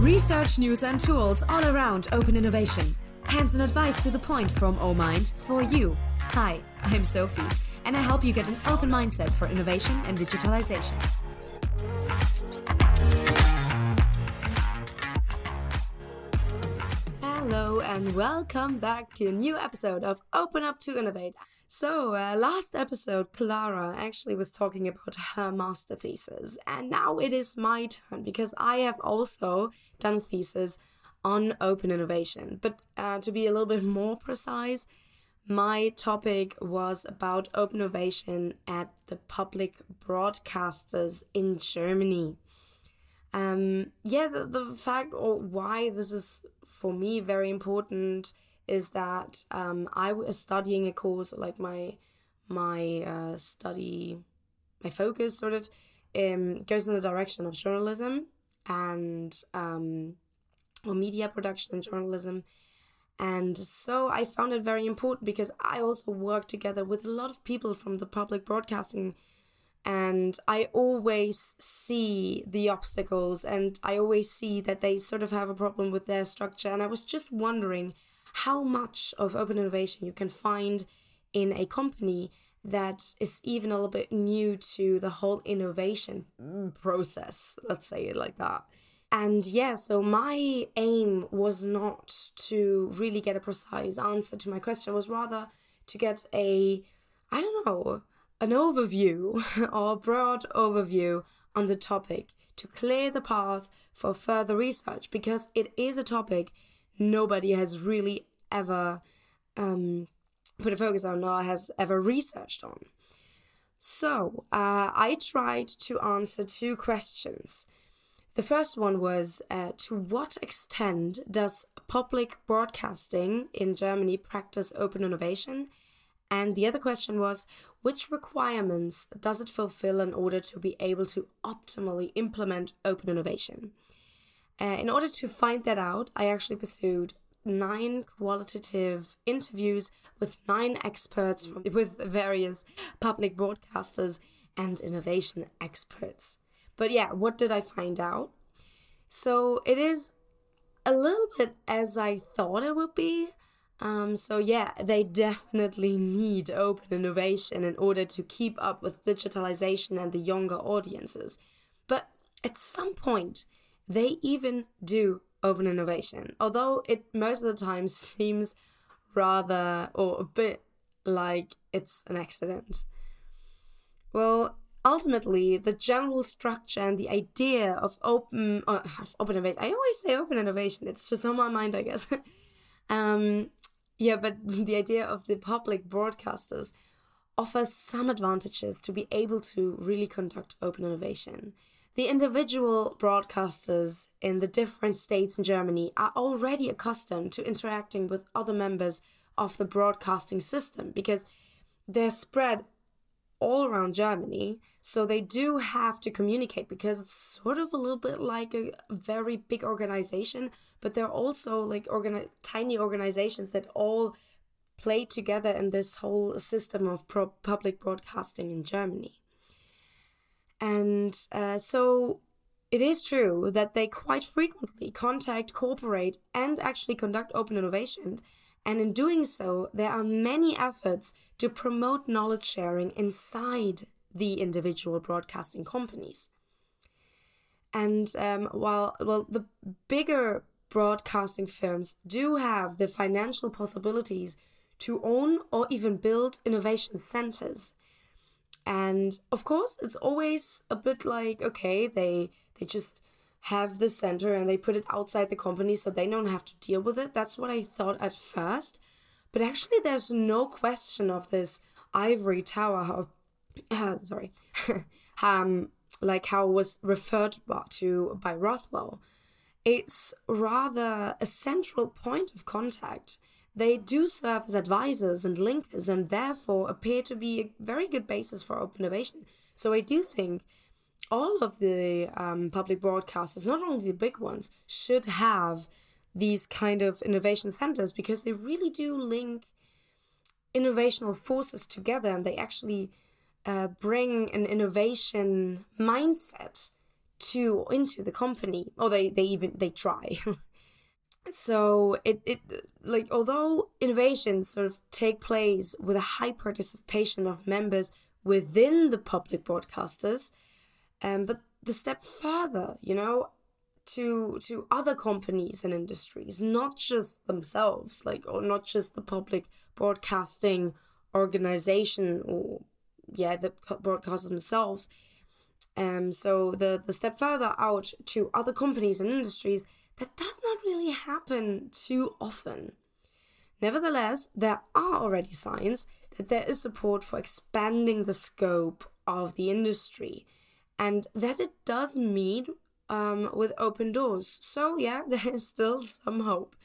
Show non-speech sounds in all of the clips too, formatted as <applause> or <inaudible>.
Research, news, and tools all around open innovation. Hands on advice to the point from OMind for you. Hi, I'm Sophie, and I help you get an open mindset for innovation and digitalization. Hello, and welcome back to a new episode of Open Up to Innovate. So, uh, last episode, Clara actually was talking about her master thesis, and now it is my turn because I have also done a thesis on open innovation. But uh, to be a little bit more precise, my topic was about open innovation at the public broadcasters in Germany. Um, yeah, the, the fact or why this is for me very important is that um, I was studying a course like my my uh, study my focus sort of um, goes in the direction of journalism and um, or media production and journalism. And so I found it very important because I also work together with a lot of people from the public broadcasting and I always see the obstacles and I always see that they sort of have a problem with their structure. And I was just wondering how much of open innovation you can find in a company that is even a little bit new to the whole innovation process, let's say it like that. And yeah, so my aim was not to really get a precise answer to my question, was rather to get a, I don't know, an overview <laughs> or a broad overview on the topic to clear the path for further research because it is a topic nobody has really ever um, put a focus on or has ever researched on. So uh, I tried to answer two questions. The first one was uh, To what extent does public broadcasting in Germany practice open innovation? And the other question was Which requirements does it fulfill in order to be able to optimally implement open innovation? Uh, in order to find that out, I actually pursued nine qualitative interviews with nine experts from, with various public broadcasters and innovation experts. But yeah, what did I find out? So it is a little bit as I thought it would be. Um, so yeah, they definitely need open innovation in order to keep up with digitalization and the younger audiences. But at some point, they even do open innovation, although it most of the time <laughs> seems rather or a bit like it's an accident. Well, ultimately, the general structure and the idea of open uh, open innovation. I always say open innovation. It's just on my mind, I guess. <laughs> um, yeah, but <laughs> the idea of the public broadcasters offers some advantages to be able to really conduct open innovation. The individual broadcasters in the different states in Germany are already accustomed to interacting with other members of the broadcasting system because they're spread all around Germany. So they do have to communicate because it's sort of a little bit like a very big organization, but they're also like organi- tiny organizations that all play together in this whole system of pro- public broadcasting in Germany. And uh, so it is true that they quite frequently contact, cooperate, and actually conduct open innovation. And in doing so, there are many efforts to promote knowledge sharing inside the individual broadcasting companies. And um, while well, the bigger broadcasting firms do have the financial possibilities to own or even build innovation centers, and of course it's always a bit like okay they they just have the center and they put it outside the company so they don't have to deal with it. That's what i thought at first. But actually there's no question of this ivory tower how <clears throat> uh, sorry <laughs> um like how it was referred to by rothwell. It's rather a central point of contact they do serve as advisors and linkers and therefore appear to be a very good basis for open innovation. So I do think all of the um, public broadcasters, not only the big ones, should have these kind of innovation centers because they really do link innovational forces together and they actually uh, bring an innovation mindset to into the company or they they even they try <laughs> so it it like although innovations sort of take place with a high participation of members within the public broadcasters um but the step further you know to to other companies and industries not just themselves like or not just the public broadcasting organization or yeah the broadcasters themselves um so the the step further out to other companies and industries that does not really happen too often nevertheless there are already signs that there is support for expanding the scope of the industry and that it does meet um, with open doors. So, yeah, <laughs> there is still some hope.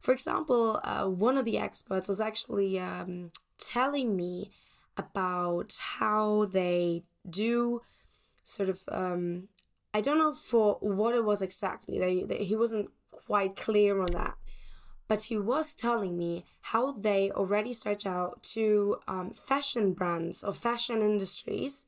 For example, uh, one of the experts was actually um, telling me about how they do sort of, um, I don't know for what it was exactly, he wasn't quite clear on that. But he was telling me how they already stretch out to um, fashion brands or fashion industries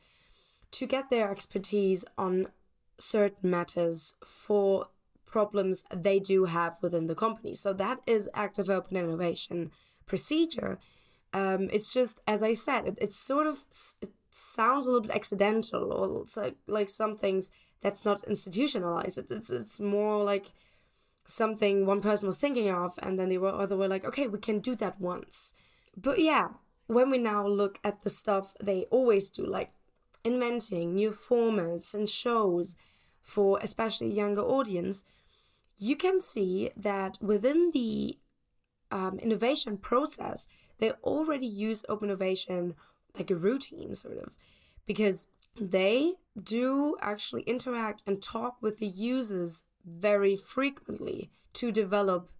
to get their expertise on certain matters for problems they do have within the company. So that is active open innovation procedure. Um, it's just as I said, it, it's sort of it sounds a little bit accidental, or like like some things that's not institutionalized. It, it's it's more like something one person was thinking of, and then the other were like, okay, we can do that once. But yeah, when we now look at the stuff they always do, like inventing new formats and shows for especially younger audience, you can see that within the um, innovation process, they already use open innovation like a routine, sort of, because they do actually interact and talk with the users very frequently to develop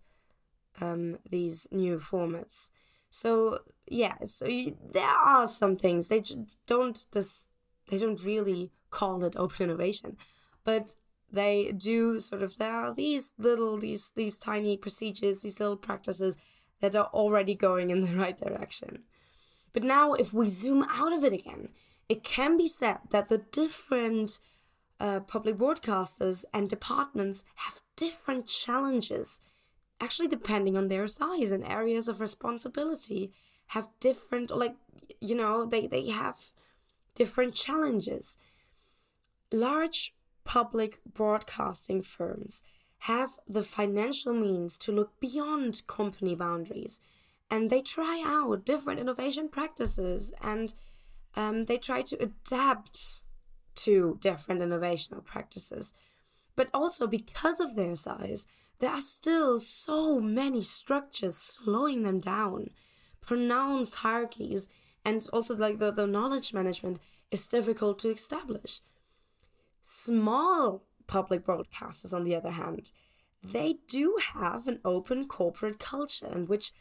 um, these new formats. So yeah, so you, there are some things they don't just they don't really call it open innovation, but they do sort of there are these little these these tiny procedures these little practices that are already going in the <laughs> right direction but now if we zoom out of it again it can be said that the different uh, public broadcasters and departments have different challenges. Actually depending on their size and areas of responsibility have different like you know they they have different challenges. Large public broadcasting firms have the financial means to look beyond company boundaries and they try out different innovation practices and um, they try to adapt to different innovational practices. But also because of their size, there are still so many structures slowing them down, pronounced hierarchies, and also like the, the knowledge management is difficult to establish. Small public broadcasters, on the other hand, they do have an open corporate culture in which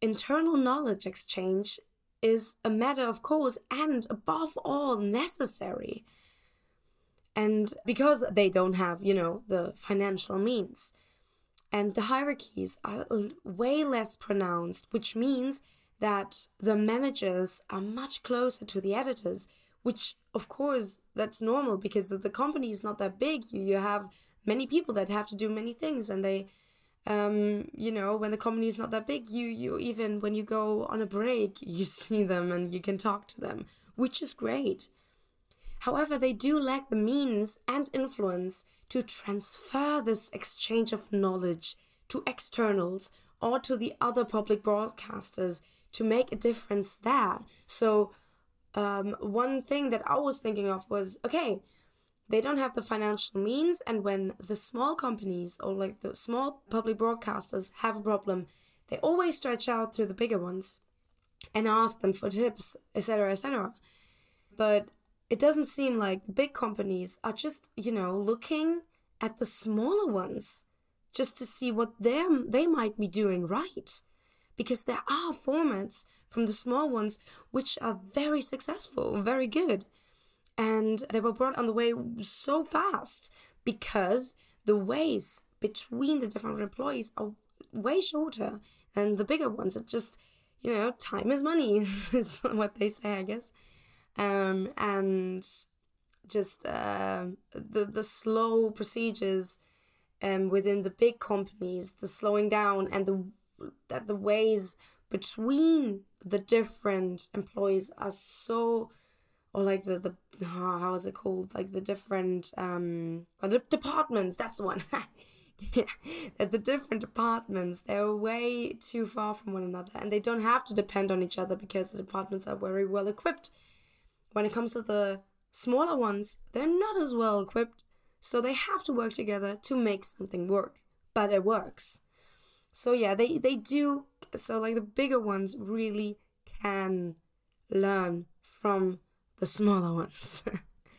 internal knowledge exchange is a matter of course and above all necessary. And because they don't have, you know, the financial means, and the hierarchies are way less pronounced, which means that the managers are much closer to the editors, which of course that's normal because the, the company is not that big you, you have many people that have to do many things and they um you know when the company is not that big you you even when you go on a break <laughs> you see them and you can talk to them which is great. However they do lack the means and influence to transfer this exchange of knowledge to externals or to the other public broadcasters to make a difference there. So um, one thing that I was thinking of was okay, they don't have the financial means, and when the small companies or like the small public broadcasters have a problem, they always stretch out through the bigger ones and ask them for tips, etc., etc. But it doesn't seem like the big companies are just, you know, looking at the smaller ones just to see what them they might be doing right because there are formats from the small ones which are very successful, very good. And they were brought on the way so fast because the ways between the different employees are way shorter than the bigger ones. It just, you know, time is money, <laughs> is what they say, I guess. Um, and just uh, the the slow procedures um, within the big companies, the slowing down and the that the ways between the different employees are so or like the the how is it called? Like the different um the departments that's the one. <laughs> Yeah, the different departments they're way too far from one another and they don't have to depend on each other because the departments are very well equipped. When it comes to the smaller ones they're not as well equipped so they have to work together to make something work but it works. So yeah they they do so like the bigger ones really can learn from the smaller ones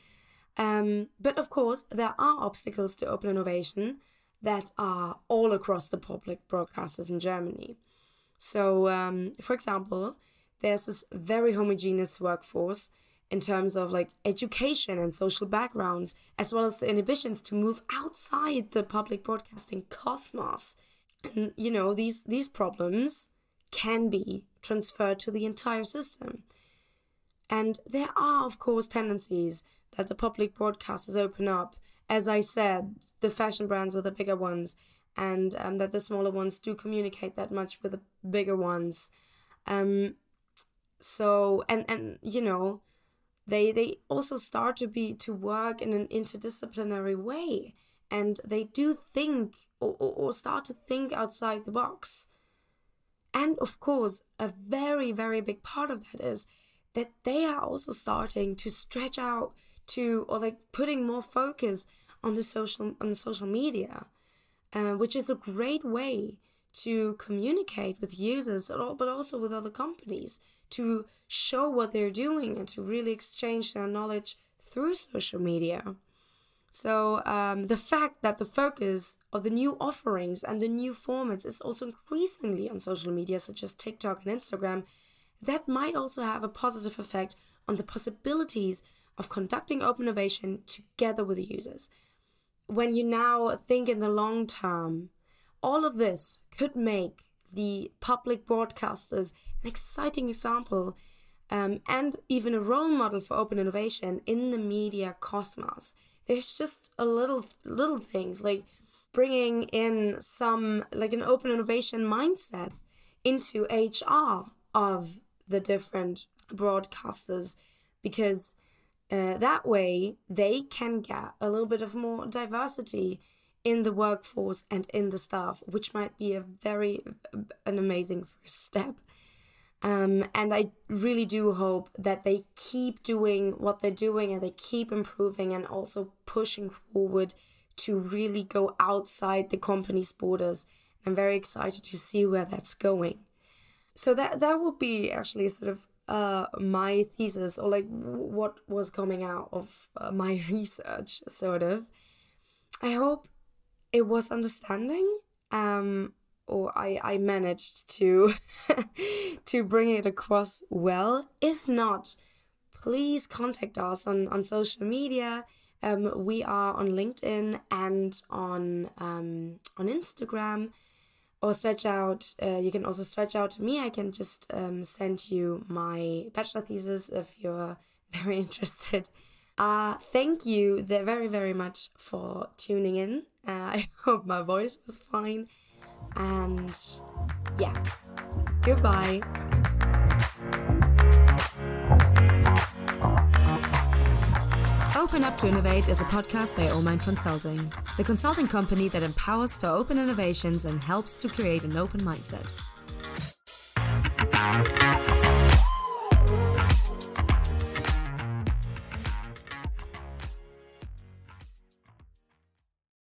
<laughs> um, but of course there are obstacles to open innovation that are all across the public broadcasters in Germany. So, um, for example, there's this very homogeneous workforce in terms of like education and social backgrounds, as well as the inhibitions to move outside the public broadcasting cosmos. And you know, these these problems can be transferred to the entire system. And there are, of course, tendencies that the public broadcasters open up as I said, the fashion brands are the bigger ones, and um, that the smaller ones do communicate that much with the bigger ones. Um, so and and you know, they they also start to be to work in an interdisciplinary way, and they do think or, or, or start to think outside the box. And of course, a very very big part of that is that they are also starting to stretch out to or like putting more focus on the social on the social media, uh, which is a great way to communicate with users, but also with other companies to show what they're doing and to really exchange their knowledge through social media. So um, the fact that the focus of the new offerings and the new formats is also increasingly on social media, such as TikTok and Instagram, that might also have a positive effect on the possibilities of conducting open innovation together with the users when you now think in the long term, all of this could make the public broadcasters an exciting example um, and even a role model for open innovation in the media cosmos. There's just a little little things like bringing in some like an open innovation mindset into HR of the different broadcasters because uh, that way, they can get a little bit of more diversity in the workforce and in the staff, which might be a very an amazing first step. Um, and I really do hope that they keep doing what they're doing and they keep improving and also pushing forward to really go outside the company's borders. I'm very excited to see where that's going. So that that would be actually sort of uh, my thesis or like what was coming out of uh, <laughs> my research, sort of. I hope it was understanding. Um, or I, I managed to <laughs> to bring it across well. If not, please contact us on, on social media. Um, we are on LinkedIn and on um, on Instagram or stretch out. Uh, you can also stretch out to me. I can just um, send you my bachelor thesis if you're <laughs> very interested. Uh, thank you very, very much for tuning in. Uh, <laughs> I hope my voice was fine. And yeah, goodbye. Open Up to Innovate is a podcast by Omind Consulting, the consulting company that empowers for open innovations and helps to create an open mindset.